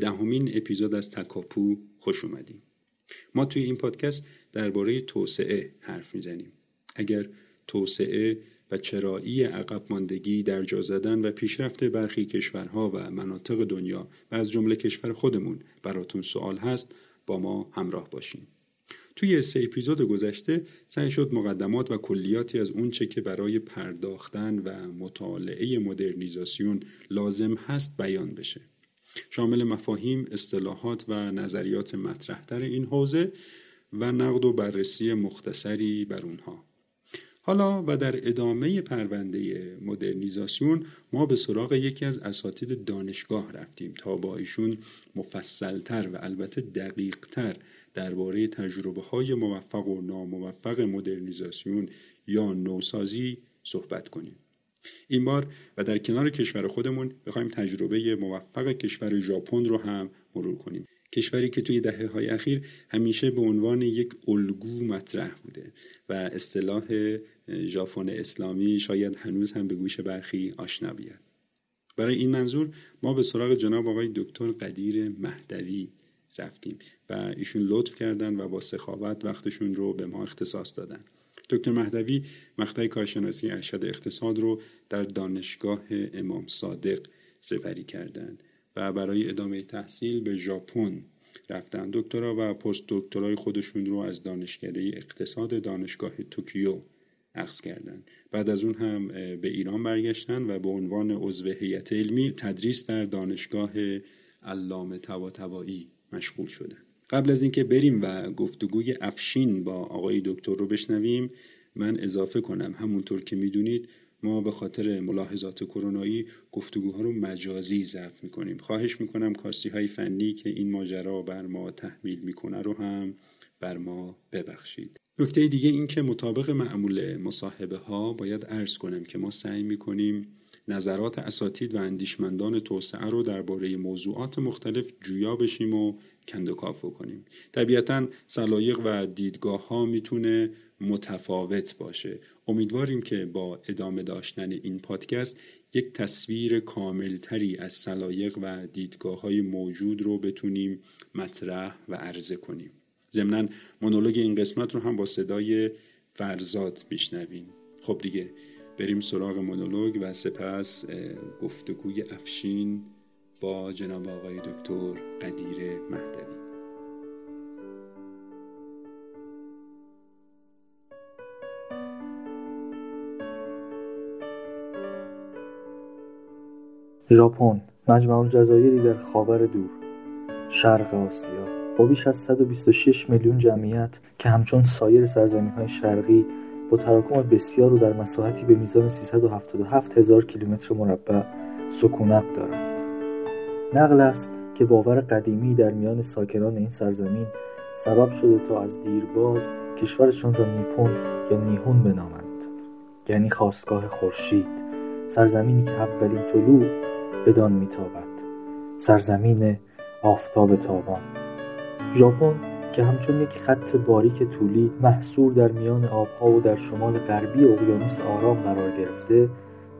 دهمین اپیزود از تکاپو خوش اومدیم ما توی این پادکست درباره توسعه حرف می‌زنیم. اگر توسعه و چرایی عقب ماندگی در جا زدن و پیشرفت برخی کشورها و مناطق دنیا و از جمله کشور خودمون براتون سوال هست با ما همراه باشیم توی سه اپیزود گذشته سعی شد مقدمات و کلیاتی از اونچه که برای پرداختن و مطالعه مدرنیزاسیون لازم هست بیان بشه. شامل مفاهیم، اصطلاحات و نظریات مطرحتر این حوزه و نقد و بررسی مختصری بر اونها. حالا و در ادامه پرونده مدرنیزاسیون ما به سراغ یکی از اساتید دانشگاه رفتیم تا با ایشون مفصلتر و البته دقیقتر درباره تجربه های موفق و ناموفق مدرنیزاسیون یا نوسازی صحبت کنیم. این بار و در کنار کشور خودمون بخوایم تجربه موفق کشور ژاپن رو هم مرور کنیم. کشوری که توی دهه های اخیر همیشه به عنوان یک الگو مطرح بوده و اصطلاح ژاپن اسلامی شاید هنوز هم به گوش برخی آشنا بیاد. برای این منظور ما به سراغ جناب آقای دکتر قدیر مهدوی رفتیم و ایشون لطف کردن و با سخاوت وقتشون رو به ما اختصاص دادن. دکتر مهدوی مقطع کارشناسی ارشد اقتصاد رو در دانشگاه امام صادق سپری کردند و برای ادامه تحصیل به ژاپن رفتن دکترا و پست دکترای خودشون رو از دانشکده اقتصاد دانشگاه توکیو اخذ کردن بعد از اون هم به ایران برگشتن و به عنوان عضو هیئت علمی تدریس در دانشگاه علامه طباطبایی مشغول شدن قبل از اینکه بریم و گفتگوی افشین با آقای دکتر رو بشنویم من اضافه کنم. همونطور که می‌دونید ما به خاطر ملاحظات کرونایی گفتگوها رو مجازی ضبط می‌کنیم. خواهش می‌کنم کاستی های فنی که این ماجرا بر ما تحمیل می‌کنه رو هم بر ما ببخشید. نکته دیگه این که مطابق معمول مصاحبه ها باید عرض کنم که ما سعی می‌کنیم نظرات اساتید و اندیشمندان توسعه رو درباره موضوعات مختلف جویا بشیم و کندوکافو کنیم طبیعتا سلایق و دیدگاه ها می‌تونه متفاوت باشه. امیدواریم که با ادامه داشتن این پادکست یک تصویر کاملتری از سلایق و دیدگاه های موجود رو بتونیم مطرح و عرضه کنیم. ضمنا مونولوگ این قسمت رو هم با صدای فرزاد میشنویم. خب دیگه بریم سراغ مونولوگ و سپس گفتگوی افشین با جناب آقای دکتر قدیر مهدوی. ژاپن مجمع الجزایری در خاور دور. شرق آسیا با بیش از 126 میلیون جمعیت که همچون سایر سرزمین های شرقی با تراکم بسیار و در مساحتی به میزان 377 هزار کیلومتر مربع سکونت دارند. نقل است که باور قدیمی در میان ساکنان این سرزمین سبب شده تا از دیرباز کشورشان را نیپون یا نیهون بنامند. یعنی خواستگاه خورشید. سرزمینی که اولین طلوع بدان میتابد. سرزمین آفتاب تابان. ژاپن که همچون یک خط باریک طولی محصور در میان آبها و در شمال غربی اقیانوس آرام قرار گرفته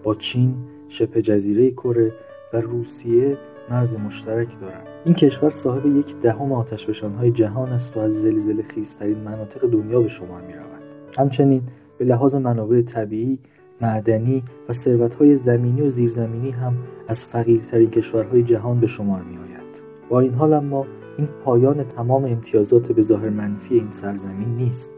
با چین شبه جزیره کره و روسیه مرز مشترک دارند این کشور صاحب یک دهم آتشفشانهای جهان است و از زلزله خیزترین مناطق دنیا به شمار می رود. همچنین به لحاظ منابع طبیعی معدنی و ثروتهای زمینی و زیرزمینی هم از فقیرترین کشورهای جهان به شمار می آید. با این حال اما این پایان تمام امتیازات به ظاهر منفی این سرزمین نیست.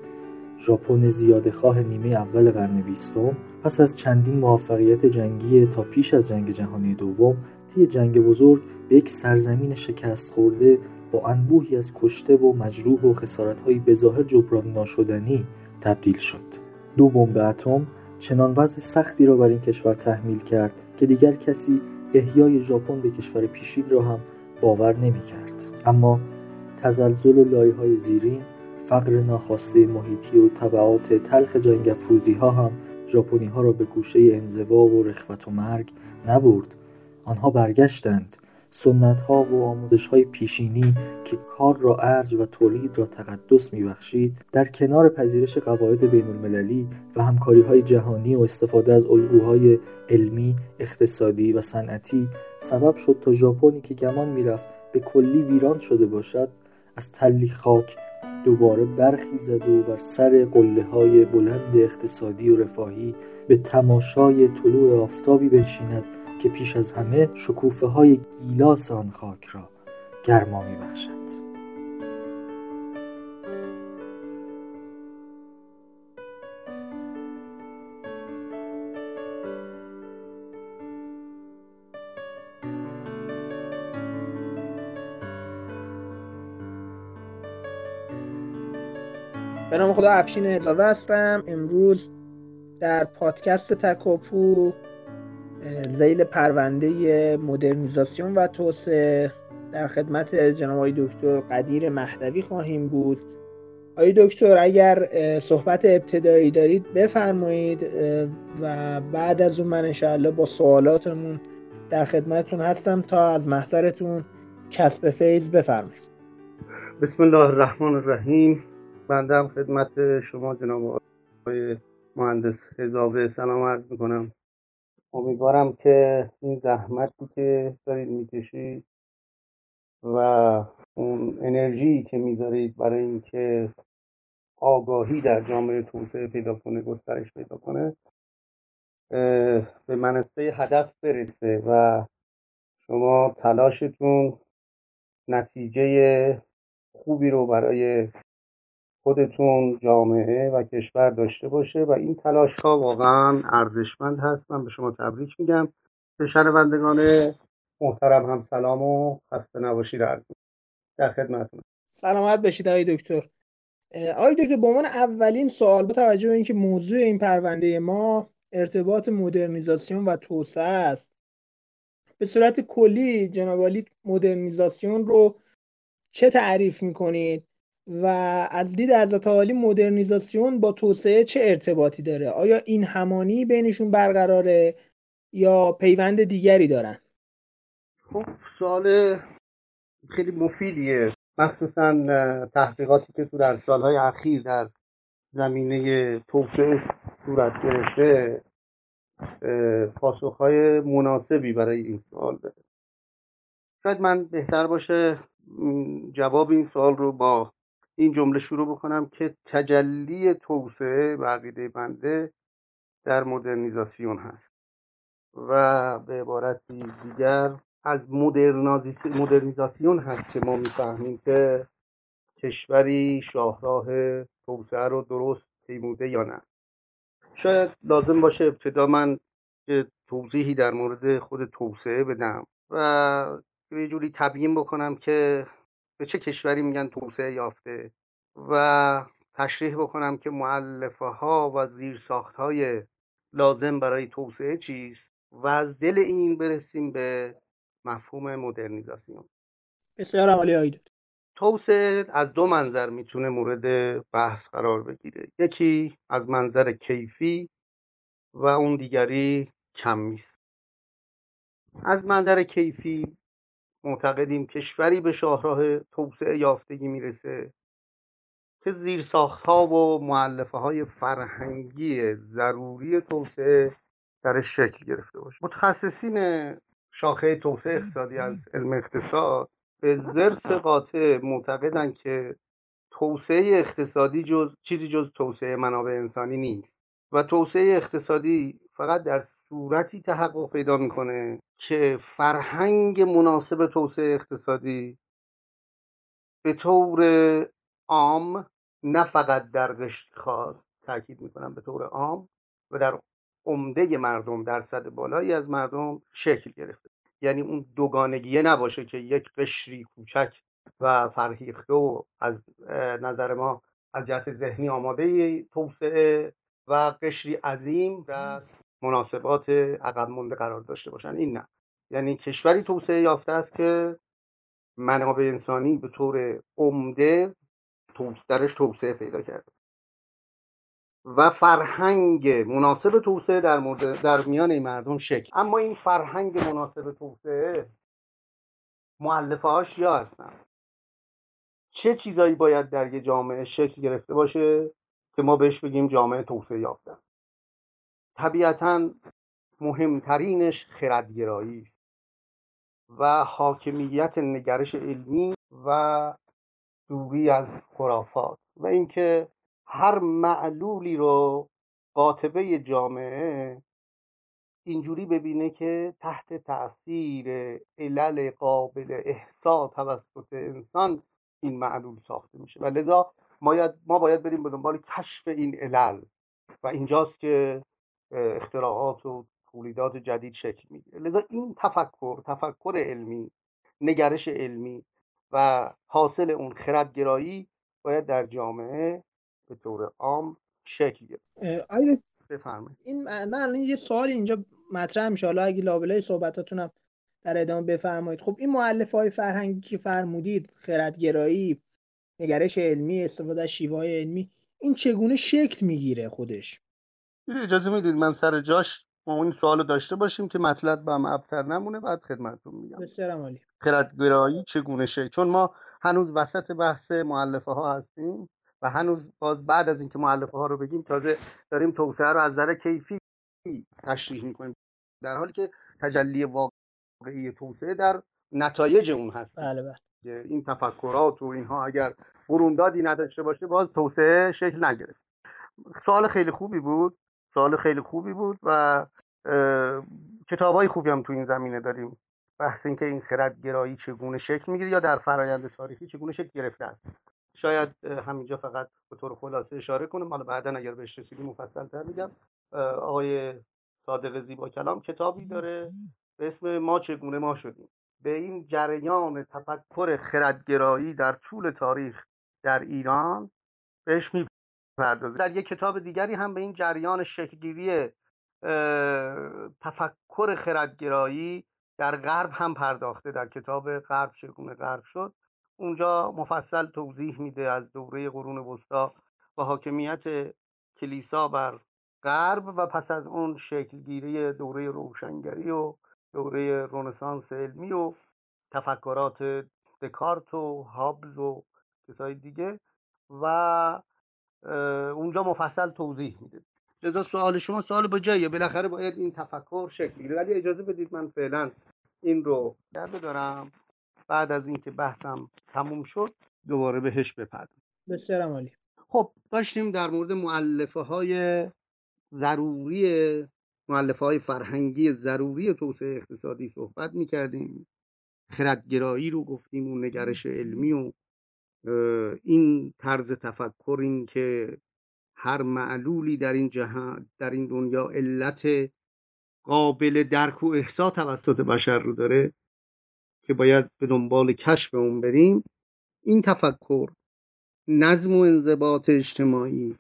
ژاپن زیاده خواه نیمه اول قرن بیستم پس از چندین موفقیت جنگی تا پیش از جنگ جهانی دوم طی جنگ بزرگ به یک سرزمین شکست خورده با انبوهی از کشته و مجروح و خسارتهایی به ظاهر جبران ناشدنی تبدیل شد. دو بمب اتم چنان وضع سختی را بر این کشور تحمیل کرد که دیگر کسی احیای ژاپن به کشور پیشین را هم باور نمی کرد. اما تزلزل لایه های زیرین فقر ناخواسته محیطی و طبعات تلخ جنگ افروزی ها هم ژاپنی ها را به گوشه انزوا و رخوت و مرگ نبرد آنها برگشتند سنت ها و آموزش های پیشینی که کار را ارج و تولید را تقدس میبخشید در کنار پذیرش قواعد بین المللی و همکاری های جهانی و استفاده از الگوهای علمی، اقتصادی و صنعتی سبب شد تا ژاپنی که گمان می‌رفت به کلی ویران شده باشد از تلی خاک دوباره برخیزد و بر سر قله های بلند اقتصادی و رفاهی به تماشای طلوع آفتابی بنشیند. که پیش از همه شکوفه های گیلاس آن خاک را گرما می بخشد. به نام خدا افشین اضافه هستم امروز در پادکست تکاپو زیل پرونده مدرنیزاسیون و توسعه. در خدمت جناب آقای دکتر قدیر مهدوی خواهیم بود. آقای دکتر اگر صحبت ابتدایی دارید بفرمایید و بعد از اون من انشاءالله با سوالاتمون در خدمتتون هستم تا از محضرتون کسب فیض بفرمایید. بسم الله الرحمن الرحیم. بنده خدمت شما جناب آقای مهندس هزاوه سلام عرض می‌کنم. امیدوارم که این زحمتی که دارید می‌کشید و اون انرژی که می‌ذارید برای اینکه آگاهی در جامعه توسعه پیدا کنه گسترش پیدا کنه به منصه هدف برسه و شما تلاشتون نتیجه خوبی رو برای خودتون جامعه و کشور داشته باشه و این تلاش ها واقعا ارزشمند هست. من به شما تبریک میگم. به شنوندگان محترم هم سلام و خسته نباشید. عرض در خدمتتون. سلامت بشید آقای دکتر. آقای دکتر به عنوان اولین سوال با توجه به اینکه موضوع این پرونده ما ارتباط مدرنیزاسیون و توسعه است به صورت کلی جناب مدرنیزاسیون رو چه تعریف می‌کنید؟ و از دید حضرت عالی مدرنیزاسیون با توسعه چه ارتباطی داره؟ آیا این همانی بینشون برقراره یا پیوند دیگری دارن؟ خب سوال خیلی مفیدیه. مخصوصا تحقیقاتی که تو در سالهای اخیر در زمینه توسعه صورت گرفته پاسخهای مناسبی برای این سوال بده شاید من بهتر باشه جواب این سوال رو با این جمله شروع بکنم که تجلی توسعه و عقیده بنده در مدرنیزاسیون هست و به عبارتی دیگر از مدرنیزاسیون هست که ما می‌فهمیم که کشوری شاهراه توسعه رو درست پیموده یا نه. شاید لازم باشه ابتدا من توضیحی در مورد خود توسعه بدم و یه جوری تبیین بکنم که به چه کشوری میگن توسعه یافته و تشریح بکنم که معلفه ها و زیرساخت های لازم برای توسعه چیست و از دل این برسیم به مفهوم مدرنیزاسیون. بسیار عالی آید توسعه از دو منظر می‌تونه مورد بحث قرار بگیره. یکی از منظر کیفی و اون دیگری کمی است از منظر کیفی معتقدیم کشوری به شاهراه توسعه یافتگی می‌رسه که زیر ها و معلفه های فرهنگی ضروری توسعه درش شکل گرفته باشه. متخصصین شاخه توسعه اقتصادی از علم اقتصاد به زرس قاطع معتقدند که توسعه اقتصادی جز چیزی جز توسعه منابع انسانی نیست و توسعه اقتصادی فقط در صورتی تحقق پیدا می‌کنه که فرهنگ مناسب توسعه اقتصادی به طور عام نه فقط در قشر خاص تاکید می‌کنم به طور عام و در عمده مردم درصد بالایی از مردم شکل گرفته. یعنی اون دوگانگیه نباشه که یک قشری کوچک و فرهیخته و از نظر ما از جهت ذهنی آماده توسعه و قشری عظیم در مناسبات عقب مونده قرار داشته باشن. این نه. یعنی کشوری توسعه یافته است که منابع انسانی به طور عمده درش توسعه پیدا کرده. و فرهنگ مناسب توسعه در, در میان این مردم شکل. اما این فرهنگ مناسب توسعه معلفه هاش یا هستن؟ چه چیزایی باید در یه جامعه شکل گرفته باشه که ما بهش بگیم جامعه توسعه یافته طبیعتا مهمترینش خردگرایی است و حاکمیت نگرش علمی و دوری از خرافات و اینکه هر معلولی رو قاطبه جامعه اینجوری ببینه که تحت تاثیر علل قابل احسا توسط انسان این معلول ساخته میشه. و لذا ما باید بریم به دنبال کشف این علل و اینجاست که اختراعات و تولیدات جدید شکل می‌گیره. لذا این تفکر تفکر علمی نگرش علمی و حاصل اون خردگرایی باید در جامعه به طور عام شکل گرفت. بفرمایید. این من الان یه سوال اینجا مطرح میشه. حالا اگه لابلای صحبتاتونم در ادامه بفرمایید. خب این معلف های فرهنگی که فرمودید خردگرایی نگرش علمی استفاده از شیوه های علمی این چگونه شکل می‌گیره خودش؟ اجازه می‌دید من سر جاش ما این سوال داشته باشیم که مطلب به هم ابتر نمونه بعد خدمتتون میگم. بسیار عالی. خردگرایی چگونه شکل چون ما هنوز وسط بحث معلفه ها هستیم و هنوز باز بعد از اینکه معلفه ها رو بگیم تازه داریم توسعه رو از نظر کیفی تشریح می‌کنیم. در حالی که تجلی واقعی توسعه در نتایج اون هست. بله بله. این تفکرات و اینها اگر بروندادی نداشته باشه باز توسعه شکل نگرفت. سوال خیلی خوبی بود. سوال خیلی خوبی بود و کتاب های خوبی هم تو این زمینه داریم. بحث اینکه این خردگرایی چگونه شکل می‌گیره یا در فرایند تاریخی چگونه شکل گرفته است. شاید همینجا فقط به طور خلاصه اشاره کنم. حالا بعدا اگر بهش رسیدیم مفصل تر میگم آقای صادق زیبا کلام کتابی داره به اسم ما چگونه ما شدیم. به این جریان تفکر خردگرایی در طول تاریخ در ایران بهش می‌پردازه در یک کتاب دیگری هم به این جریان شکلگیری تفکر خردگرایی در غرب هم پرداخته در کتاب غرب چگونه غرب شد. اونجا مفصل توضیح میده از دوره قرون وسطا و حاکمیت کلیسا بر غرب و پس از اون شکلگیری دوره روشنگری و دوره رنسانس علمی و تفکرات دکارت و هابز و کسای دیگه. و اونجا مفصل توضیح میده. لذا سوال شما سوال با جاییه. بالاخره باید این تفکر شکل بگیره. ولی اجازه بدید من فعلا این رو درده دارم بعد از اینکه بحثم تموم شد دوباره بهش بپردازم. بسیار عالی. خب داشتیم در مورد معلفه های ضروری معلفه های فرهنگی ضروری توسعه اقتصادی صحبت می‌کردیم. خردگرایی رو گفتیم و نگرش علمی و این طرز تفکر این که هر معلولی در این جهان در این دنیا علت قابل درک و احسا توسط بشر رو داره که باید به دنبال کشف اون بریم. این تفکر نظم و انضباط اجتماعی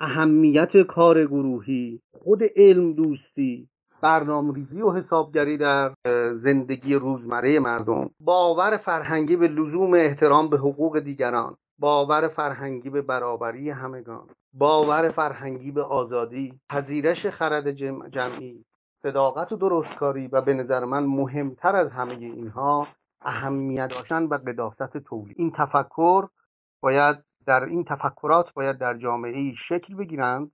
اهمیت کار گروهی خود علم دوستی برنامه‌ریزی و حسابگری در زندگی روزمره مردم. باور فرهنگی به لزوم احترام به حقوق دیگران. باور فرهنگی به برابری همگان. باور فرهنگی به آزادی. پذیرش خرد جمعی. صداقت و درستکاری و به نظر من مهمتر از همه اینها اهمیت داشتن و قداست تولید. این تفکر باید در این تفکرات باید در جامعه شکل بگیرند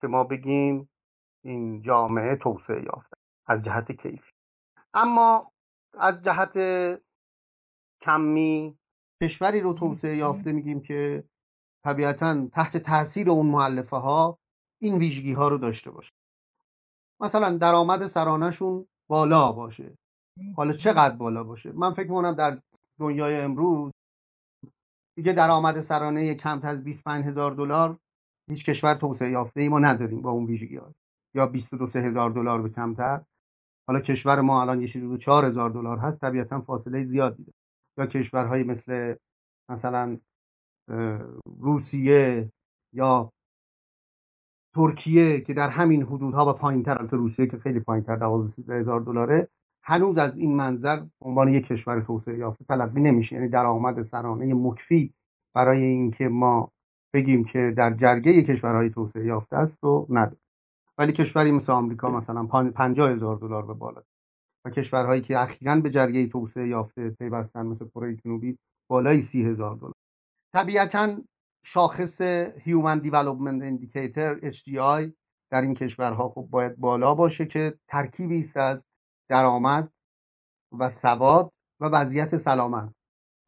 که ما بگیم این جامعه توسعه یافته از جهت کیفی اما از جهت کمی کشوری رو توسعه یافته میگیم که طبیعتا تحت تاثیر اون معلفه ها این ویژگی ها رو داشته باشه. مثلا درآمد سرانهشون بالا باشه. حالا چقدر بالا باشه؟ من فکر می‌کنم در دنیای امروز دیگه درآمد سرانه کمتر از 25 هزار دلار هیچ کشور توسعه یافته ای ما نداریم با اون ویژگی ها یا 22 هزار دلار به کمتر. حالا کشور ما الان یه چیزی 4 هزار دلار هست طبیعتا فاصله زیادی داره. یا کشورهایی مثل مثلا روسیه یا ترکیه که در همین حدودها و پایین تر روسیه که خیلی پایین تر 12 هزار دلاره هنوز از این منظر عنوان یک کشور توسعه یافته تلقی نمیشه. یعنی درآمد سرانه مکفی برای اینکه ما بگیم که در جرگه کشورهای توسعه یافته است و نداره. ولی کشوری مثل آمریکا مثلا 50 هزار دلار به بالا. و کشورهایی که اخیرا به جریه توسعه یافته پیوستن مثل کره جنوبی بالای سی هزار دلار. طبیعتا شاخص Human Development Indicator HDI در این کشورها خب باید بالا باشه که ترکیبی است از درآمد و سواد و وضعیت سلامت.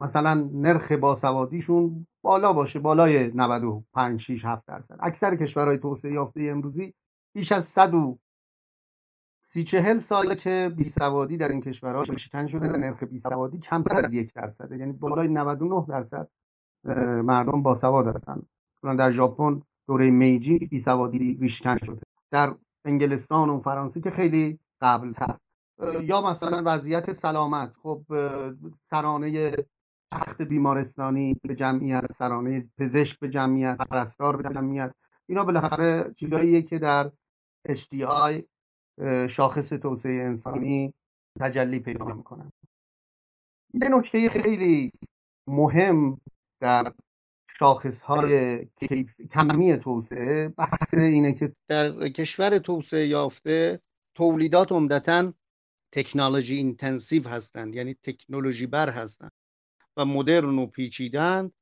مثلا نرخ باسوادیشون بالا باشه بالای 95 6 7 درصد. اکثر کشورهای توسعه یافته امروزی بیش از 100 سی چهل ساله که بیسوادی در این کشورها شکن شده نرخ بیسوادی کمتر از یک درصده یعنی بالای 99 درصد مردم باسواد هستند. در ژاپن دوره میجی بیسوادی ریشکن شده. در انگلستان و فرانسه که خیلی قبل تر یا مثلا وضعیت سلامت. خب سرانه تخت بیمارستانی به جمعیت سرانه پزشک به جمعیت پرستار به جمعیت. اینا بالاخره چیزاییه که در HDI شاخص توسعه انسانی تجلی پیدا می‌کنن یه نکته خیلی مهم در شاخص های کمی توسعه بحث اینه که در کشور توسعه یافته تولیدات عمدتا تکنولوژی intensive هستند یعنی تکنولوژی بر هستند و مدرن و پیچیده‌ند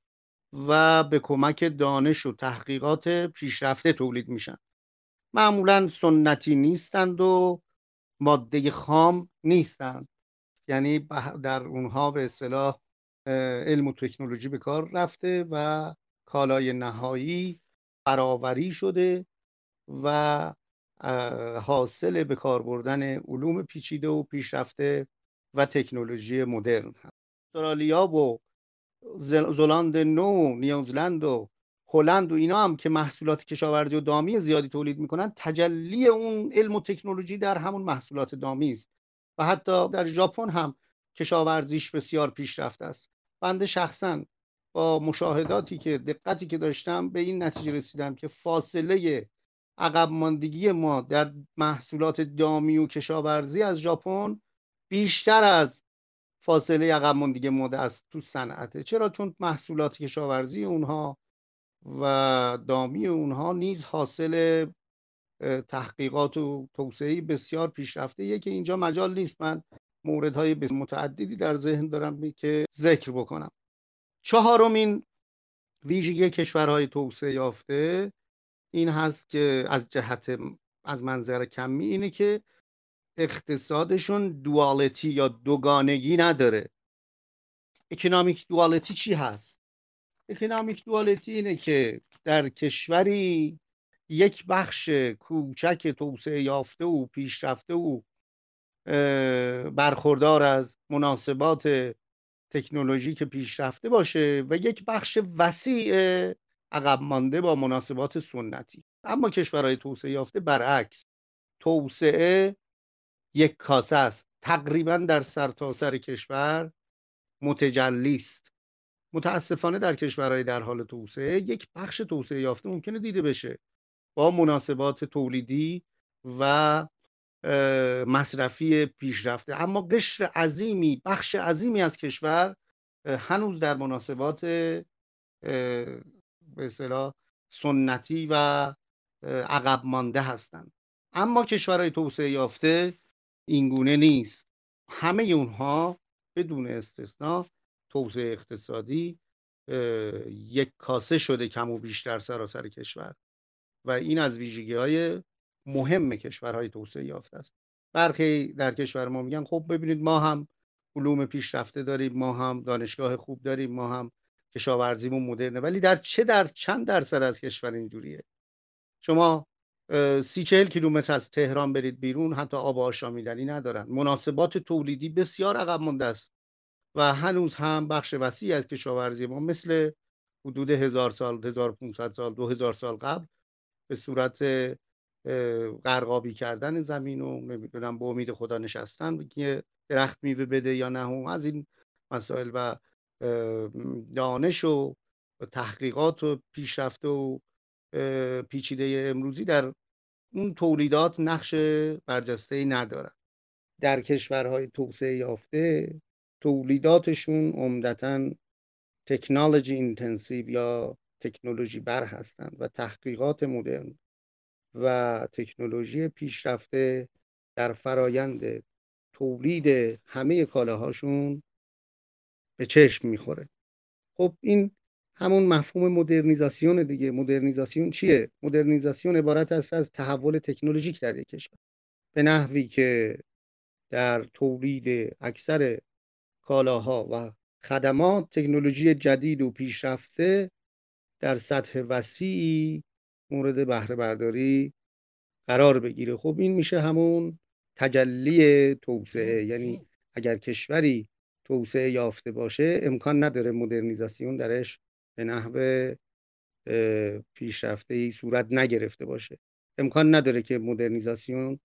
و به کمک دانش و تحقیقات پیشرفته تولید میشن. معمولا سنتی نیستند و ماده خام نیستند. یعنی در اونها به اصطلاح علم و تکنولوژی به کار رفته و کالای نهایی برآوری شده و حاصل به کار بردن علوم پیچیده و پیشرفته و تکنولوژی مدرن هست استرالیا و زلاند نو نیوزلند و هلند و اینا هم که محصولات کشاورزی و دامی زیادی تولید می‌کنن تجلی اون علم و تکنولوژی در همون محصولات دامی است. و حتی در ژاپن هم کشاورزیش بسیار پیشرفته است. بنده شخصا با مشاهداتی که دقتی که داشتم به این نتیجه رسیدم که فاصله عقب ماندگی ما در محصولات دامی و کشاورزی از ژاپن بیشتر از فاصله عقب ماندگی ما است تو صنعته چرا؟ چون محصولات کشاورزی اونها و دامی اونها نیز حاصل تحقیقات و توسعه بسیار پیشرفته که اینجا مجال نیست. من موردهای متعددی در ذهن دارم که ذکر بکنم. چهارمین ویژگی کشورهای توسعه یافته این هست که از جهت از منظر کمی اینه که اقتصادشون دوالتی یا دوگانگی نداره. اکنامیک دوالتی چی هست؟ اکنامیک دوالتی اینه که در کشوری یک بخش کوچک توسعه یافته و پیشرفته و برخوردار از مناسبات تکنولوژیک پیشرفته باشه و یک بخش وسیع عقب مانده با مناسبات سنتی. اما کشورهای توسعه یافته برعکس توسعه یک کاسه است. تقریبا در سرتاسر سر کشور متجلی است. متاسفانه در کشورهای در حال توسعه یک بخش توسعه یافته ممکنه دیده بشه. با مناسبات تولیدی و مصرفی پیشرفته. اما قشر عظیمی بخش عظیمی از کشور هنوز در مناسبات به اصطلاح سنتی و عقب مانده هستند. اما کشورهای توسعه یافته اینگونه نیست. همه اونها بدون استثنا توسعه اقتصادی یک کاسه شده کم و بیشتر سراسر کشور و این از ویژگی های مهم کشورهای توسعه یافته است. برخی در کشور ما میگن خب ببینید ما هم علوم پیشرفته داریم ما هم دانشگاه خوب داریم ما هم کشاورزیمون مدرنه ولی در چه در چند درصد از کشور اینجوریه؟ شما سی چهل کیلومتر از تهران برید بیرون حتی آب آشامیدنی ندارن. مناسبات تولیدی بسیار عقب مونده است. و هنوز هم بخش وسیعی از کشاورزی ما مثل حدود هزار سال 1500 سال دو هزار سال قبل به صورت قرقابی کردن زمین و نمی‌دونم به امید خدا نشستن که درخت میوه بده یا نه از این مسائل و دانش و تحقیقات و پیشرفته و پیچیده امروزی در اون تولیدات نقش برجسته ای ندارن. در کشورهای توسعه یافته تولیداتشون عمدتا تکنولوژی intensive یا تکنولوژی بر هستند و تحقیقات مدرن و تکنولوژی پیشرفته در فرایند تولید همه کالاهاشون به چشم می‌خوره. خب این همون مفهوم مدرنیزاسیون دیگه. مدرنیزاسیون چیه؟ مدرنیزاسیون عبارت است از تحول تکنولوژیک در یک کشور. به نحوی که در تولید اکثر کالاها و خدمات تکنولوژی جدید و پیشرفته در سطح وسیعی مورد بهره برداری قرار بگیره. خب این میشه همون تجلی توسعه. یعنی اگر کشوری توسعه یافته باشه امکان نداره مدرنیزاسیون درش به نحو پیشرفته ای صورت نگرفته باشه. امکان نداره که مدرنیزاسیون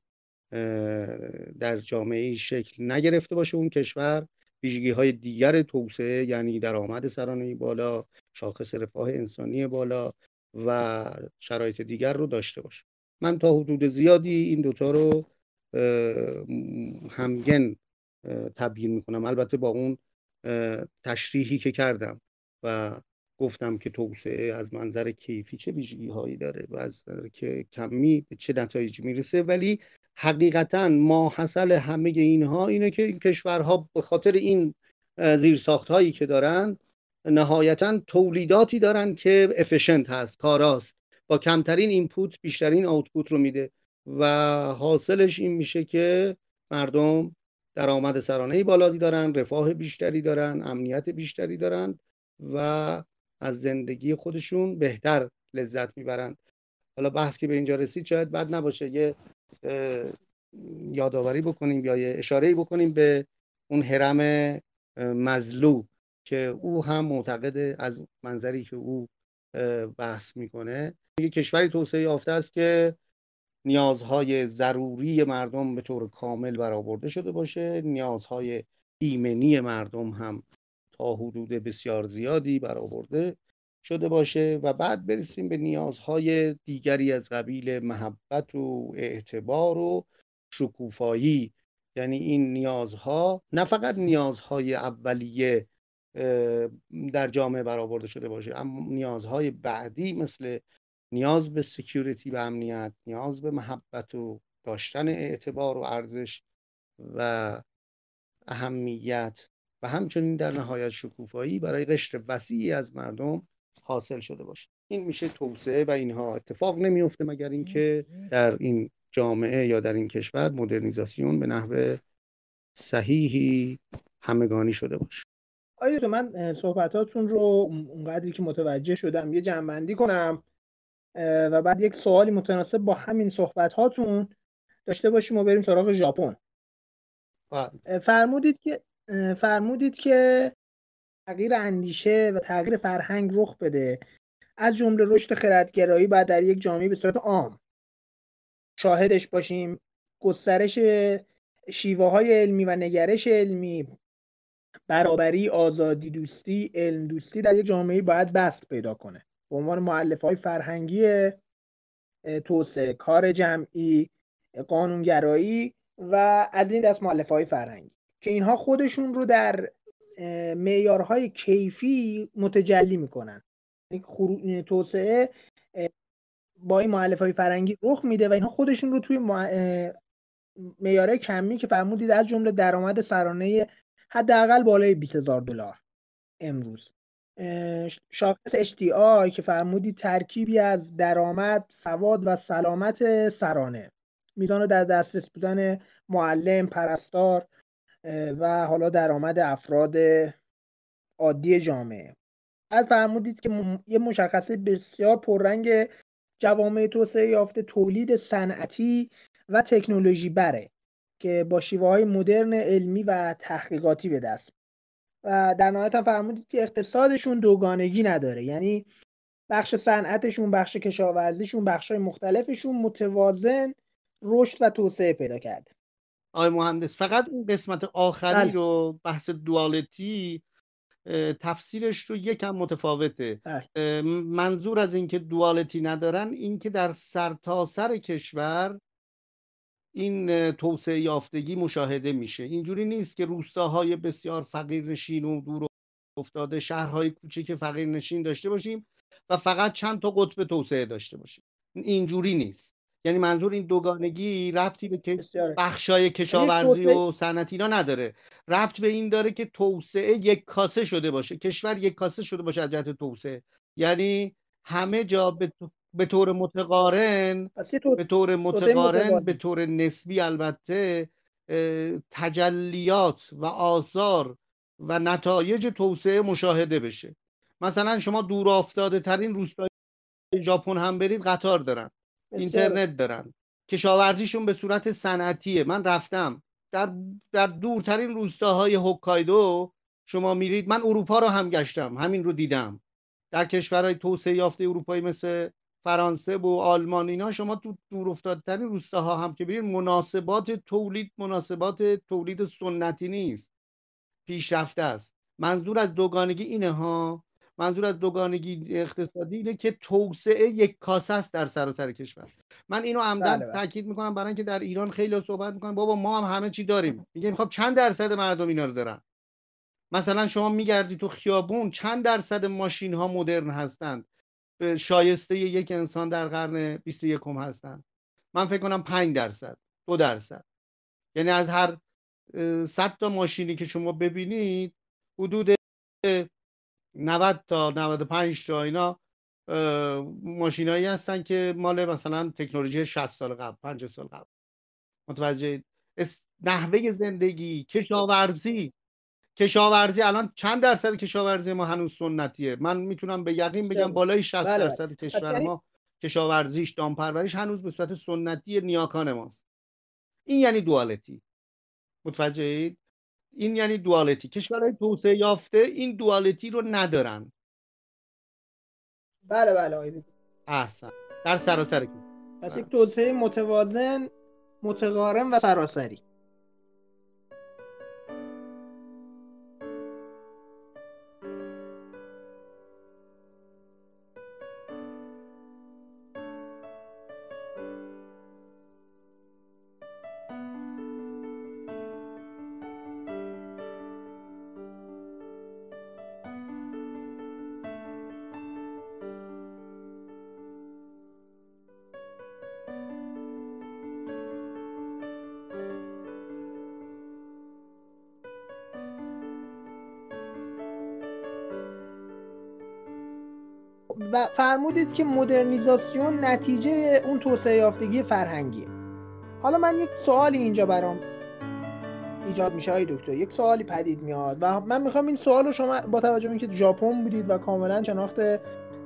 در جامعه شکل نگرفته باشه اون کشور. ویژگی های دیگر توسعه یعنی درآمد سرانه بالا شاخص رفاه انسانی بالا و شرایط دیگر رو داشته باشه من تا حدود زیادی این دوتا رو همگن تبیین می‌کنم. البته با اون تشریحی که کردم و گفتم که توسعه از منظر کیفی چه ویژگی هایی داره و از که کمی به چه نتایجی می‌رسه ولی حقیقتا ماحصل همه اینها اینه که این کشورها به خاطر این زیرساخت هایی که دارن نهایتا تولیداتی دارن که efficient هست کاراست. با کمترین input بیشترین output رو میده و حاصلش این میشه که مردم درآمد سرانه بالایی دارن رفاه بیشتری دارن امنیت بیشتری دارن و از زندگی خودشون بهتر لذت می‌برند. حالا بحث که به اینجا رسید شاید بد نباشه یه یادآوری بکنیم یا یه اشاره بکنیم به اون حرم مزلو که او هم معتقد از منظری که او بحث می‌کنه. یه کشوری توسعه یافته است که نیازهای ضروری مردم به طور کامل برآورده شده باشه. نیازهای ایمنی مردم هم تا حدود بسیار زیادی برآورده. شده باشه و بعد برسیم به نیازهای دیگری از قبیل محبت و اعتبار و شکوفایی. یعنی این نیازها نه فقط نیازهای اولیه در جامعه برآورده شده باشه اما نیازهای بعدی مثل نیاز به سکیوریتی و امنیت نیاز به محبت و داشتن اعتبار و ارزش و اهمیت و همچنین در نهایت شکوفایی برای قشر وسیعی از مردم حاصل شده باشه. این میشه توسعه و اینها اتفاق نمیفته مگر اینکه در این جامعه یا در این کشور مدرنیزاسیون به نحو صحیحی همگانی شده باشه. آیا من صحبتاتون رو اونقدری که متوجه شدم یه جنبندی کنم و بعد یک سوالی متناسب با همین صحبت هاتون داشته باشیم و بریم سراغ ژاپن. بله. فرمودید که فرمودید که تغییر اندیشه و تغییر فرهنگ رخ بده. از جمله رشد خردگرایی بعد در یک جامعه به صورت عام. شاهدش باشیم گسترش شیوه های علمی و نگرش علمی. برابری آزادی دوستی علم دوستی در یک جامعه باید بست پیدا کنه. به عنوان معلف های فرهنگی توسعه کار جمعی قانونگرایی و از این دست معلف های فرهنگی. که اینها خودشون رو در معیارهای کیفی متجلی می‌کنن. یعنی توسعه با این معلف های فرنگی رخ میده و اینها خودشون رو توی معیارهای کمی که فرمودید از جمله درآمد سرانه حداقل بالای 20 هزار دلار امروز. شاخص HDI که فرمودید ترکیبی از درآمد سواد و سلامت سرانه. میزان در دسترس بودن معلم پرستار و حالا درآمد افراد عادی جامعه. از فرمودید که یه مشخصه بسیار پررنگ جوامع توسعه یافته تولید صنعتی و تکنولوژی بره که با شیوه های مدرن علمی و تحقیقاتی به دست. و در نهایت هم فرمودید که اقتصادشون دوگانگی نداره. یعنی بخش صنعتشون بخش کشاورزیشون بخش های مختلفشون متوازن رشد و توسعه پیدا کرده. آقای مهندس فقط اون قسمت آخری بله. رو بحث دوالتی تفسیرش رو یکم متفاوته بله. منظور از اینکه دوالتی ندارن اینکه در سرتاسر سر کشور این توسعه یافتگی مشاهده میشه اینجوری نیست که روستاهای بسیار فقیر نشین و دور افتاده شهرهای کوچک فقیر نشین داشته باشیم و فقط چند تا قطب توسعه داشته باشیم اینجوری نیست یعنی منظور این دوگانگی ربطی به بخشای کشاورزی و صنعتی اینا نداره. ربط به این داره که توسعه یک کاسه شده باشه. کشور یک کاسه شده باشه از جهت توسعه. یعنی همه جا به طور متقارن به طور متقارن به طور نسبی البته تجلیات و آثار و نتایج توسعه مشاهده بشه. مثلا شما دور افتاده ترین روستای ژاپن هم برید قطار دارن. اینترنت دارن. کشاورزیشون به صورت صنعتیه. من رفتم. در در دورترین روستاهای هوکایدو شما میرید. من اروپا رو هم گشتم. همین رو دیدم. در کشورهای توسعه یافته اروپایی مثل فرانسه و آلمان اینا شما تو دور افتادترین روستاها هم که برید مناسبات تولید مناسبات تولید سنتی نیست. پیشرفته است. منظور از دوگانگی اینه ها منظور از دوگانگی اقتصادی اینه که توسعه یک کاسه است در سراسر کشور. من اینو عمدن بله، بله. تاکید می‌کنم برای اینکه در ایران خیلی صحبت می‌کنن. بابا ما هم همه چی داریم. میگه خب چند درصد مردم اینا رو دارن؟ مثلا شما میگردی تو خیابون چند درصد ماشین ها مدرن هستند؟ شایسته یک انسان در قرن 21 هستند. من فکر کنم 5 درصد دو درصد. یعنی از هر 100 تا ماشینی که شما ببینید حدود 90 تا 95 تا اینا ماشینایی هستن که مال مثلا تکنولوژی 60 سال قبل 50 سال قبل. متوجه نحوه زندگی کشاورزی. کشاورزی الان چند درصد کشاورزی ما هنوز سنتیه؟ من می‌تونم به یقین بگم بالای 60 بله. درصد کشور ما کشاورزیش دامپروریش هنوز به صورت سنتی نیاکان ماست. این یعنی دوالتی متوجه این یعنی دوالتی کشورهای توسعه یافته این دوالتی رو ندارن. بله بله آقای احسن. در سراسر پس یک توسعه متوازن متقارن و سراسری. فرمودید که مدرنیزاسیون نتیجه اون توسعه یافتگی فرهنگیه. حالا من یک سوالی اینجا برام ایجاد میشه های دکتر. یک سوالی پدید میاد و من می‌خوام این سوال رو شما با توجه به اینکه ژاپن بودید و کاملا شناخت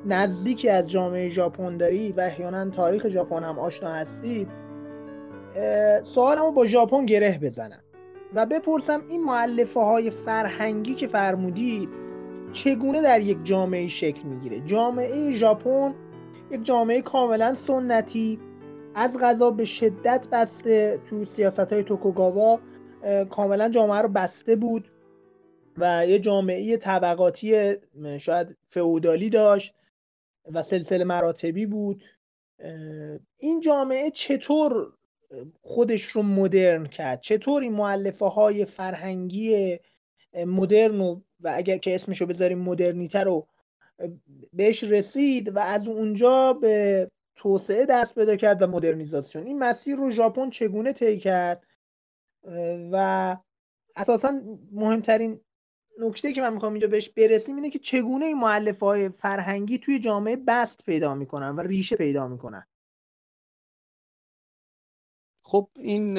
نزدیکی از جامعه ژاپن دارید و احیانا تاریخ ژاپن هم آشنا هستید سوالمو با ژاپن گره بزنم و بپرسم این معلفه های فرهنگی که فرمودید چگونه در یک جامعه شکل می‌گیره؟ جامعه ژاپن یک جامعه کاملا سنتی از غذا به شدت بسته تو سیاست های توکوگاوا کاملا جامعه رو بسته بود و یه جامعه طبقاتی شاید فئودالی داشت و سلسله مراتبی بود. این جامعه چطور خودش رو مدرن کرد؟ چطور این معلفه های فرهنگی مدرن و, و اگر که اسمشو بذاریم مدرنیته رو بهش رسید و از اونجا به توسعه دست پیدا کرد و مدرنیزاسیون. این مسیر رو ژاپن چگونه طی کرد؟ و اساسا مهمترین نکته که من می‌خوام اینجا بهش برسیم اینه که چگونه این معلف های فرهنگی توی جامعه بست پیدا می‌کنن و ریشه پیدا می‌کنن؟ خب این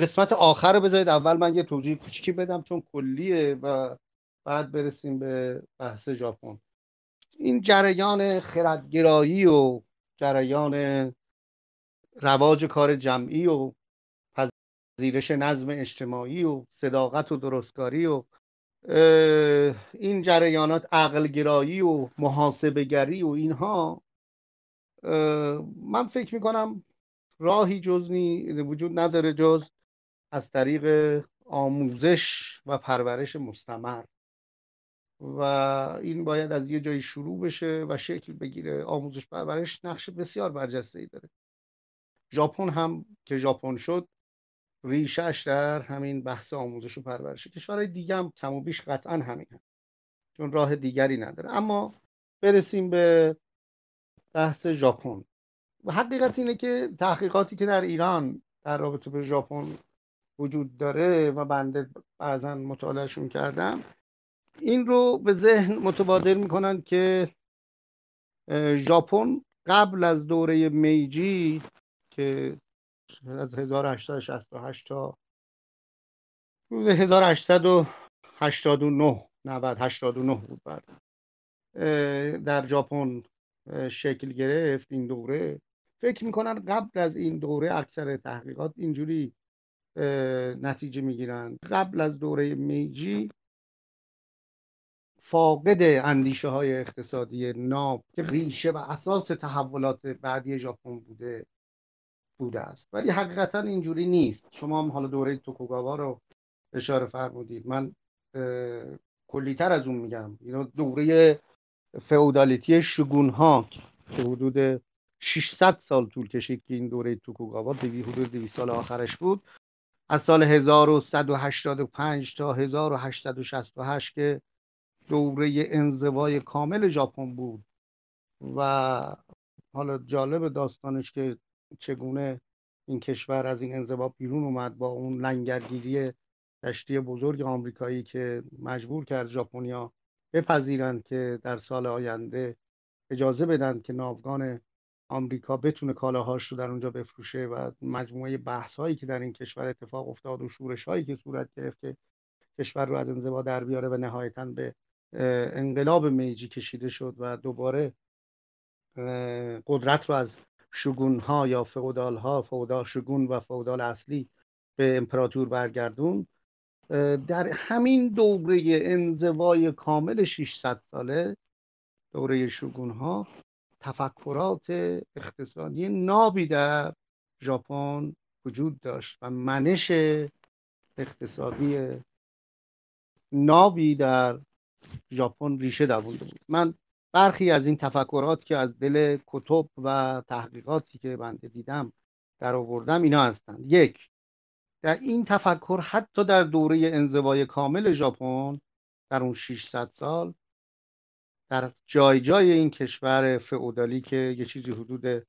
قسمت آخر رو بذارید. اول من یه توضیح کوچیکی بدم چون کلیه و بعد برسیم به بحث ژاپن. این جریان خردگرایی و جریان رواج کار جمعی و پذیرش نظم اجتماعی و صداقت و درستکاری و این جریانات عقلگرایی و محاسبگری و اینها من فکر می‌کنم راهی جز وجود نداره جز از طریق آموزش و پرورش مستمر. و این باید از یه جایی شروع بشه و شکل بگیره. آموزش پرورش نقش بسیار برجسته ای داره. ژاپن هم که ژاپن شد ریشش در همین بحث آموزش و پرورش. کشورهای دیگه هم کم و بیش قطعا همین هم. چون راه دیگری نداره. اما برسیم به بحث ژاپن. و حقیقت اینه که تحقیقاتی که در ایران در رابطه به ژاپن وجود داره و بنده بعضا مطالعهشون کردم این رو به ذهن متبادر می‌کنند که ژاپن قبل از دوره میجی که از 1868 تا 1889 90 89 بود بعد. در ژاپن شکل گرفت این دوره. فکر می‌کنن قبل از این دوره اکثر تحقیقات اینجوری نتیجه می‌گیرن. قبل از دوره میجی فاقد اندیشه های اقتصادی ناب که ریشه و اساس تحولات بعدی ژاپن بوده بوده است. ولی حقیقتا اینجوری نیست. شما هم حالا دوره توکوگاوا رو اشاره فرمودید. من کلیتر از اون میگم. دوره فئودالیتی شگون ها که حدود 600 سال طول کشید که این دوره توکوگاوا دوی حدود 200 سال آخرش بود از سال 1185 تا 1868 که دوره انزوای کامل ژاپن بود. و حالا جالب داستانش که چگونه این کشور از این انزوا بیرون اومد با اون لنگرگیری کشتی بزرگ آمریکایی که مجبور کرد ژاپنیا بپذیرند که در سال آینده اجازه بدن که ناوگان آمریکا بتونه کالاهاش رو در اونجا بفروشه و مجموعه بحث هایی که در این کشور اتفاق افتاد و شورش هایی که صورت گرفت که کشور رو از انزوا در بیاره و نهایتا به انقلاب میجی کشیده شد و دوباره قدرت رو از شگون ها یا فودال ها فودال شگون و فودال اصلی به امپراتور برگردون در همین دوره انزوای کامل 600 ساله دوره شگون ها تفکرات اقتصادی نابی در ژاپن وجود داشت و منش اقتصادی نابی در ژاپن ریشه دوونده بود. من برخی از این تفکرات که از دل کتب و تحقیقاتی که بنده دیدم در آوردم اینا هستند. یک در این تفکر حتی در دوره انزوای کامل ژاپن در اون 600 سال در جای جای این کشور فئودالی که یه چیزی حدود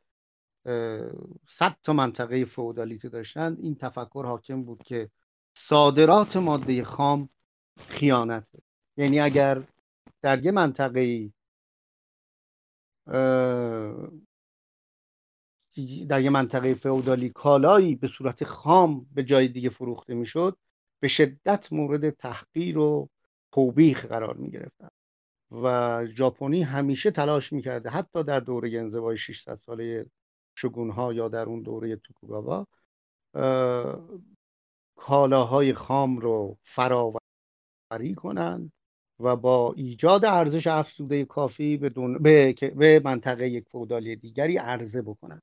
100 تا منطقه فئودالیتی داشتند این تفکر حاکم بود که صادرات ماده خام خیانته یعنی اگر در یه منطقه در یه منطقه فئودالی کالایی به صورت خام به جای دیگه فروخته می‌شد به شدت مورد تحقیر و توبیخ قرار می گرفتن و ژاپنی همیشه تلاش می‌کرده حتی در دوره انزوای 600 ساله شگون ها یا در اون دوره توکوگاوا کالاهای خام رو فراوری کنند و با ایجاد ارزش افزوده کافی به, دون... به... به منطقه یک فودالی دیگری عرضه بکنند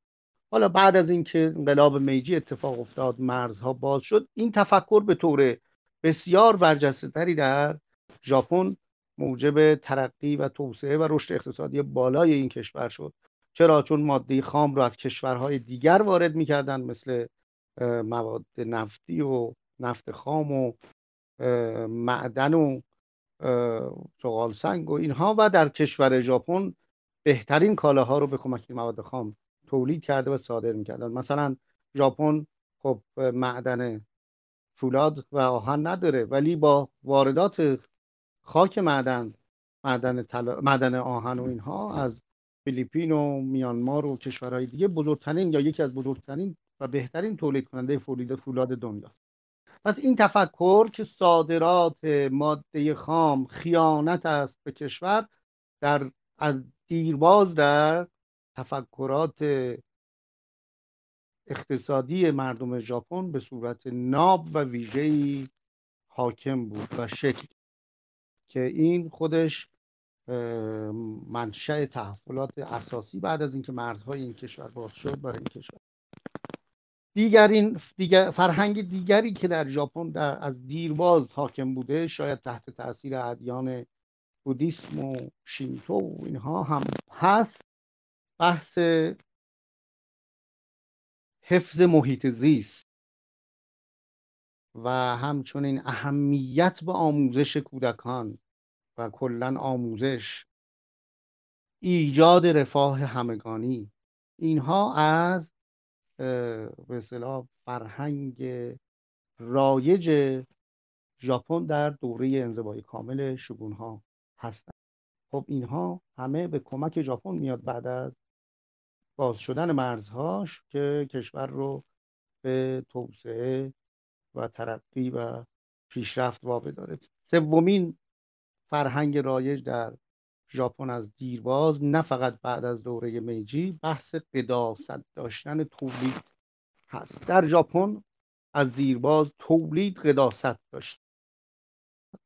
حالا بعد از اینکه انقلاب میجی اتفاق افتاد مرزها باز شد این تفکر به طور بسیار برجسته تری در ژاپن موجب ترقی و توسعه و رشد اقتصادی بالای این کشور شد. چرا؟ چون ماده خام را از کشورهای دیگر وارد می‌کردن مثل مواد نفتی و نفت خام و معدن و چغال سنگ و اینها و در کشور ژاپن بهترین کالاها رو به کمک مواد خام تولید کرده و صادر می‌کردن. مثلا ژاپن خب معدن فولاد و آهن نداره ولی با واردات خاک معدن معدن, معدن آهن و اینها از فیلیپین و میانمار و کشورهای دیگه بزرگترین یا یکی از بزرگترین و بهترین تولید کننده فولاد فولاد دنیا پس این تفکر که صادرات ماده خام خیانت است به کشور در از دیرباز در تفکرات اقتصادی مردم ژاپن به صورت ناب و ویژه‌ای حاکم بود و شکل که این خودش منشأ تحولات اساسی بعد از اینکه مرزهای این کشور باز شد برای این کشور. دیگرین دیگر فرهنگ دیگری که در ژاپن در از دیرباز حاکم بوده شاید تحت تاثیر ادیان بودیسم و شینتو و اینها هم هست. بحث حفظ محیط زیست و همچنین اهمیت به آموزش کودکان و کلا آموزش ایجاد رفاه همگانی. اینها از به اصطلاح فرهنگ رایج ژاپن در دوره انزوای کامل شگون ها هستند. خب اینها همه به کمک ژاپن میاد بعد از باز شدن مرزهاش که کشور رو به توسعه و ترقی و پیشرفت وابداره سومین فرهنگ رایج در ژاپن از دیرباز نه فقط بعد از دوره میجی بحث قداست داشتن تولید هست. در ژاپن از دیرباز تولید قداست داشت.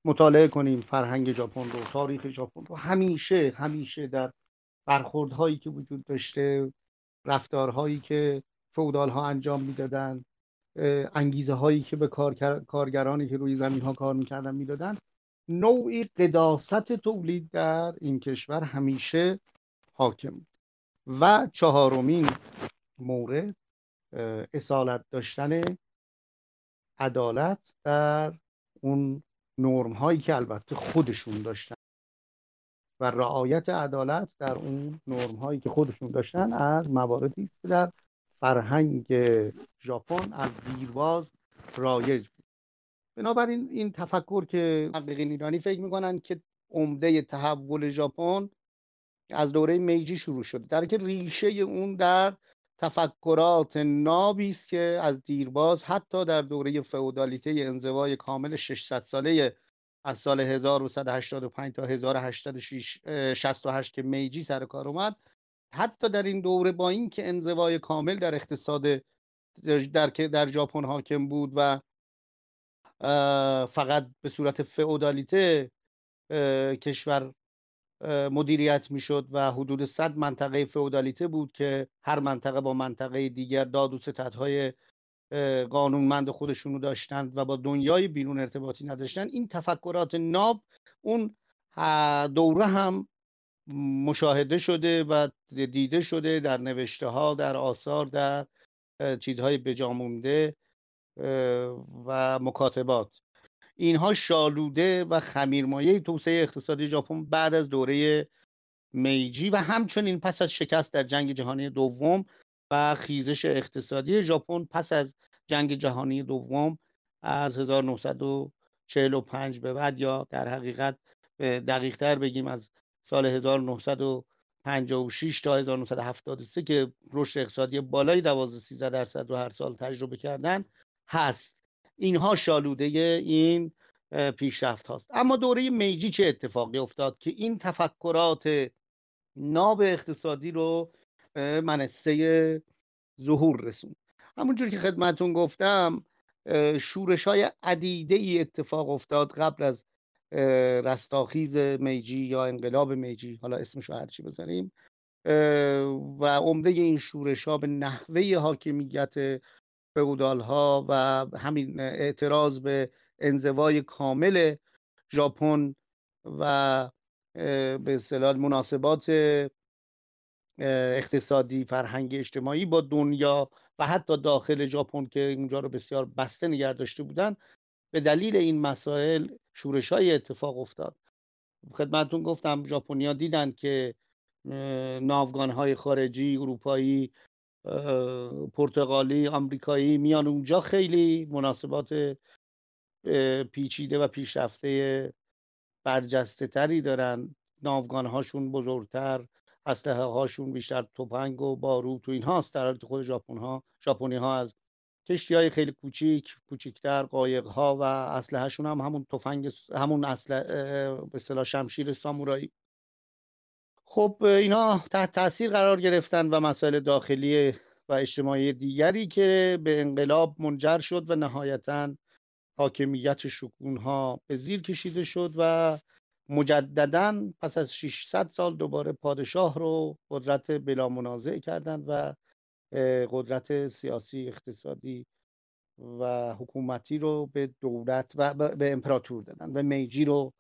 مطالعه کنیم فرهنگ ژاپن رو تاریخ ژاپن رو. همیشه همیشه در برخوردهایی که وجود داشته رفتارهایی که فودال ها انجام می‌دادن انگیزه هایی که به کارگرانی که روی زمین ها کار می‌کردن می‌دادن نوعی قداست تولید در این کشور همیشه حاکم بود. و چهارمین مورد اصالت داشتن عدالت در اون نرم هایی که البته خودشون داشتن و رعایت عدالت در اون نرم هایی که خودشون داشتن از مواردی است که در فرهنگ ژاپن از دیرباز رایج بنابراین این تفکر که محققین ایرانی فکر می‌کنن که عمده تحول ژاپن از دوره میجی شروع شده. در که ریشه اون در تفکرات نابی است که از دیرباز حتی در دوره فئودالیته انزوای کامل 600 ساله از سال 1185 تا 1868 که میجی سر کار اومد. حتی در این دوره با اینکه انزوای کامل در اقتصاد در در ژاپن حاکم بود و فقط به صورت فئودالیته کشور مدیریت می‌شد و حدود 100 منطقه فئودالیته بود که هر منطقه با منطقه دیگر داد و ستدهای قانونمند خودشونو رو داشتند و با دنیای بیرون ارتباطی نداشتند. این تفکرات ناب اون دوره هم مشاهده شده و دیده شده در نوشته ها در آثار در چیزهای بجامونده. و مکاتبات. اینها شالوده و خمیرمایه توسعه اقتصادی ژاپن بعد از دوره میجی و همچنین پس از شکست در جنگ جهانی دوم و خیزش اقتصادی ژاپن پس از جنگ جهانی دوم از 1945 به بعد یا در حقیقت دقیق تر بگیم از سال 1956 تا 1973 که رشد اقتصادی بالای 12 13 درصد رو هر سال تجربه کردن هست. اینها شالوده این پیشرفت هاست. اما دوره میجی چه اتفاقی افتاد که این تفکرات ناب اقتصادی رو منصه ظهور رسوند؟ همونجور که خدمتون گفتم شورش های عدیده ای اتفاق افتاد قبل از رستاخیز میجی یا انقلاب میجی حالا اسمشو هرچی بذاریم. و عمده این شورش ها به نحوه حاکمیت فئودال ها و همین اعتراض به انزوای کامل ژاپن و به اصطلاح مناسبات اقتصادی فرهنگ اجتماعی با دنیا و حتی داخل ژاپن که اونجا رو بسیار بسته نگه داشته بودن به دلیل این مسائل شورش های اتفاق افتاد. خدمتون گفتم ژاپنیا دیدن که ناوگان های خارجی اروپایی پرتغالی آمریکایی میان اونجا خیلی مناسبات پیچیده و پیشرفته برجسته تری دارن. ناوگان هاشون بزرگتر اسلحه هاشون بیشتر توپنگ و باروت و اینهاست در حالی خود ژاپن ها ژاپنی ها از کشتی های خیلی کوچیک کوچیکتر قایق ها و اسلحهشون هم همون تفنگ همون اسلحه به اصطلاح شمشیر سامورایی خب اینا تحت تاثیر قرار گرفتن و مسائل داخلی و اجتماعی دیگری که به انقلاب منجر شد و نهایتا حاکمیت شکون ها به زیر کشیده شد و مجددا پس از 600 سال دوباره پادشاه رو قدرت بلا منازع کردند و قدرت سیاسی اقتصادی و حکومتی رو به دولت و به امپراتور دادن و میجی رو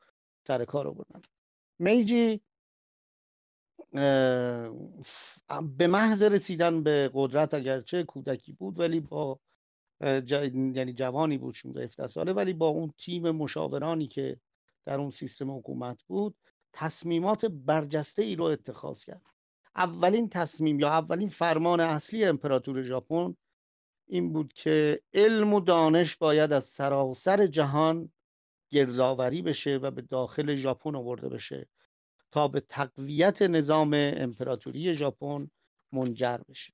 سر کار آوردن. میجی به محض رسیدن به قدرت اگرچه کودکی بود ولی با یعنی جوانی بود 16 17 ساله ولی با اون تیم مشاورانی که در اون سیستم حکومت بود تصمیمات برجسته ای رو اتخاذ کرد. اولین تصمیم یا اولین فرمان اصلی امپراتور ژاپن این بود که علم و دانش باید از سراسر جهان گردآوری بشه و به داخل ژاپن آورده بشه. تا به تقویت نظام امپراتوری ژاپن منجر بشه.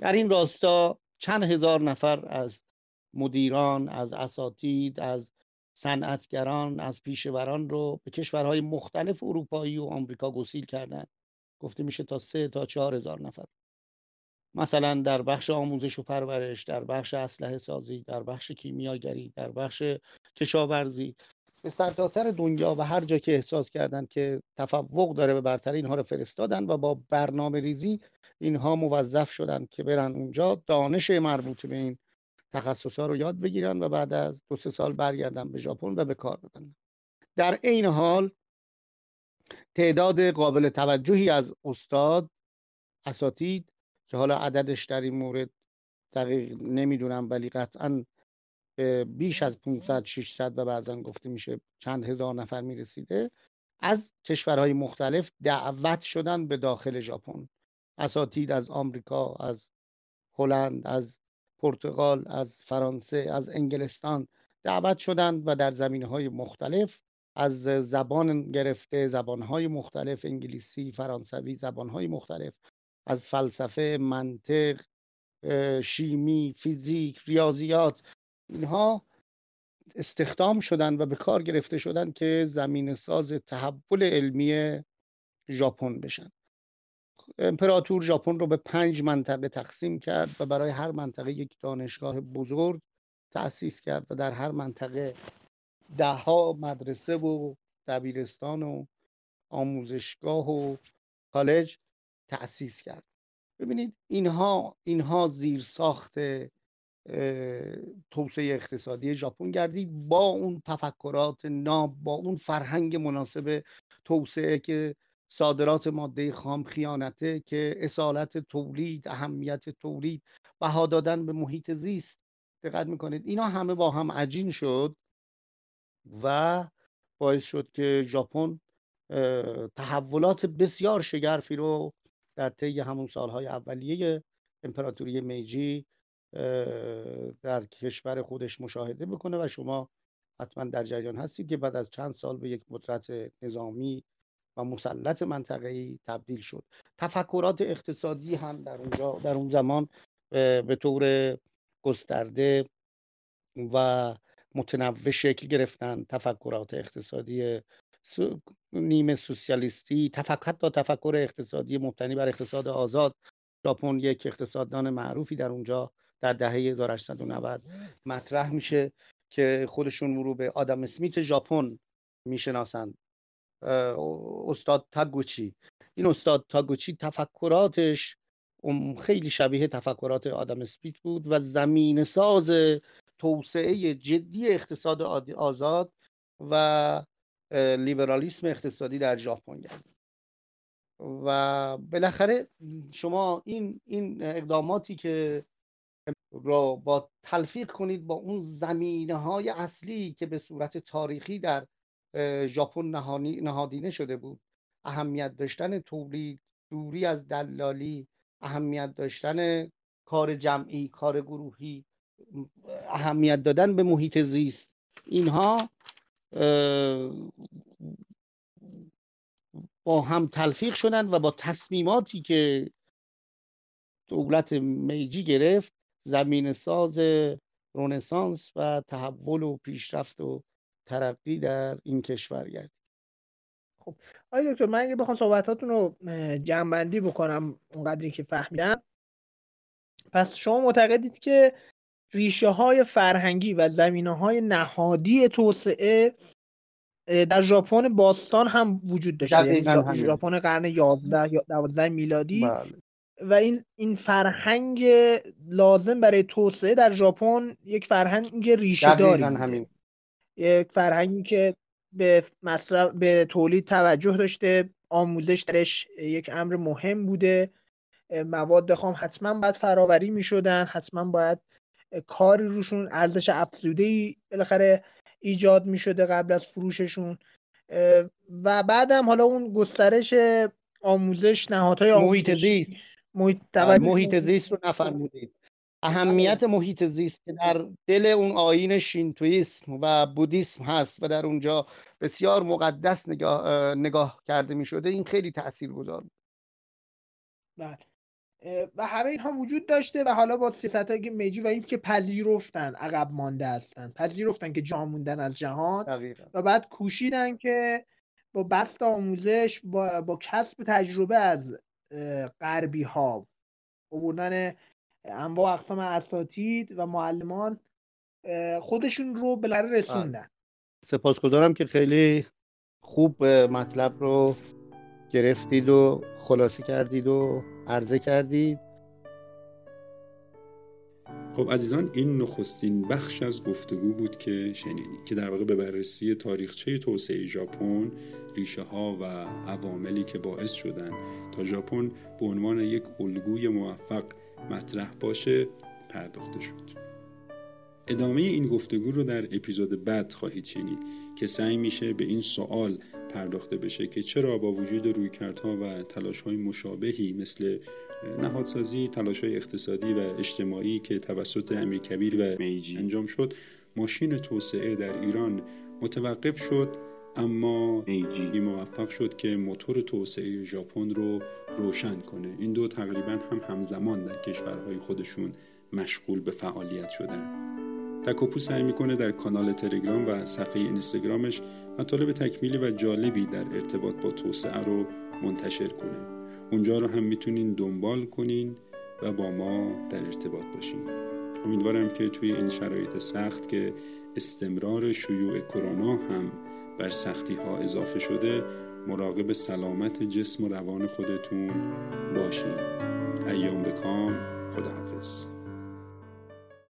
در این راستا چند هزار نفر از مدیران از اساتید از صنعتگران از پیشوران رو به کشورهای مختلف اروپایی و آمریکا گسیل کردند گفته میشه تا سه تا چهار هزار نفر. مثلا در بخش آموزش و پرورش در بخش اسلحه سازی در بخش کیمیاگری در بخش کشاورزی. به سرتاسر سر دنیا و هر جا که احساس کردند که تفوق داره به برتری اینها رو فرستادن و با برنامه ریزی اینها موظف شدند که برن اونجا دانش مربوط به این تخصص رو یاد بگیرن و بعد از دو سه سال برگردن به ژاپن و به کار ببندن. در عین حال تعداد قابل توجهی از استاد اساتید که حالا عددش در این مورد دقیق نمی‌دونم ولی قطعا بیش از 500 600 و بعضا گفته میشه چند هزار نفر می‌رسیده. از کشورهای مختلف دعوت شدن به داخل ژاپن. اساتید از آمریکا از هلند از پرتغال از فرانسه از انگلستان دعوت شدند و در زمینه های مختلف از زبان گرفته زبانهای مختلف انگلیسی فرانسوی زبانهای مختلف از فلسفه منطق شیمی فیزیک ریاضیات اینها استخدام شدند و به کار گرفته شدند که زمین ساز تحول علمی ژاپن بشن. امپراتور ژاپن رو به پنج منطقه تقسیم کرد و برای هر منطقه یک دانشگاه بزرگ تأسیس کرد و در هر منطقه دهها مدرسه و دبیرستان و آموزشگاه و کالج تأسیس کرد. ببینید اینها اینها زیر ساخت توسعه اقتصادی ژاپن گردید با اون تفکرات ناب با اون فرهنگ مناسب توسعه که صادرات ماده خام خیانته که اصالت تولید اهمیت تولید بها دادن به محیط زیست. دقت می‌کنید اینا همه با هم عجین شد و باعث شد که ژاپن تحولات بسیار شگرفی رو در طی همون سالهای اولیه امپراتوری میجی در کشور خودش مشاهده بکنه و شما حتما در جریان هستید که بعد از چند سال به یک قدرت نظامی و مسلط منطقه‌ای تبدیل شد. تفکرات اقتصادی هم در اونجا در اون زمان به طور گسترده و متنوع شکل گرفتن. تفکرات اقتصادی نیمه سوسیالیستی تفکر با تفکر اقتصادی مبتنی بر اقتصاد آزاد. ژاپن یک اقتصاددان معروفی در اونجا در دهه 1890 مطرح میشه که خودشون رو به آدم اسمیت ژاپن می‌شناسند. استاد تاگوچی. این استاد تاگوچی تفکراتش خیلی شبیه تفکرات آدم اسمیت بود و زمین ساز توسعه جدی اقتصاد آزاد و لیبرالیسم اقتصادی در ژاپن گردید و بالاخره شما این این اقداماتی که را با تلفیق کنید با اون زمینه های اصلی که به صورت تاریخی در ژاپن نهادینه شده بود. اهمیت داشتن تولید دوری از دلالی اهمیت داشتن کار جمعی کار گروهی اهمیت دادن به محیط زیست. اینها با هم تلفیق شدند و با تصمیماتی که دولت میجی گرفت زمین ساز رونسانس و تحول و پیشرفت و ترقی در این کشور گردید. خب آقای دکتر من اگه بخوام صحبتاتون رو جمعبندی بکنم اونقدری که فهمیدم. پس شما معتقدید که ریشه های فرهنگی و زمینه های نهادی توسعه در ژاپن باستان هم وجود داشته. یعنی ژاپن قرن 11 یا 12 میلادی بله. و این این فرهنگ لازم برای توسعه در ژاپن یک فرهنگ ریشه داری همین. یک فرهنگی که به مصرف به تولید توجه داشته آموزش درش یک امر مهم بوده. مواد خام حتما باید فراوری می شدن حتما باید کاری روشون ارزش افزوده ای بالاخره ایجاد می شده قبل از فروششون. و بعدم حالا اون گسترش آموزش نهادهای محیط زیست. محیط, محیط زیست رو نفرمودید اهمیت محیط زیست که در دل اون آین شینتویسم و بودیسم هست و در اونجا بسیار مقدس نگاه, نگاه کرده می شده این خیلی تأثیر گذار بود. بله. و همه اینها وجود داشته و حالا با سیاست که میجی و این که پذیرفتن عقب مانده هستن. پذیرفتن که جا موندن از جهان و بعد کوشیدن که با بست آموزش با, با کسب تجربه از غربی ها عبوردن انواع اقسام اساتید و معلمان خودشون رو بالاخره رسوندن. سپاسگزارم که خیلی خوب مطلب رو گرفتید و خلاصه کردید و عرضه کردید. خب عزیزان این نخستین بخش از گفتگو بود که شنیدید که در واقع به بررسی تاریخچه توسعه ژاپن ریشه ها و عواملی که باعث شدن تا ژاپن به عنوان یک الگوی موفق مطرح باشه پرداخته شد. ادامه این گفتگو رو در اپیزود بعد خواهید شنید که سعی میشه به این سوال پرداخته بشه که چرا با وجود رویکردها و تلاشهای مشابهی مثل نهادسازی تلاشهای اقتصادی و اجتماعی که توسط امیر کبیر و میجی. انجام شد ماشین توسعه در ایران متوقف شد اما میجی. موفق شد که موتور توسعه ژاپن رو روشن کنه. این دو تقریبا هم همزمان در کشورهای خودشون مشغول به فعالیت شدن. تکوپو سعی می‌کنه در کانال تلگرام و صفحه اینستاگرامش مطالب تکمیلی و جالبی در ارتباط با توسعه رو منتشر کنه. اونجا رو هم می‌تونین دنبال کنین و با ما در ارتباط باشین. امیدوارم که توی این شرایط سخت که استمرار شیوع کرونا هم بر سختی ها اضافه شده مراقب سلامت جسم و روان خودتون باشین. ایام بکام. خداحافظ.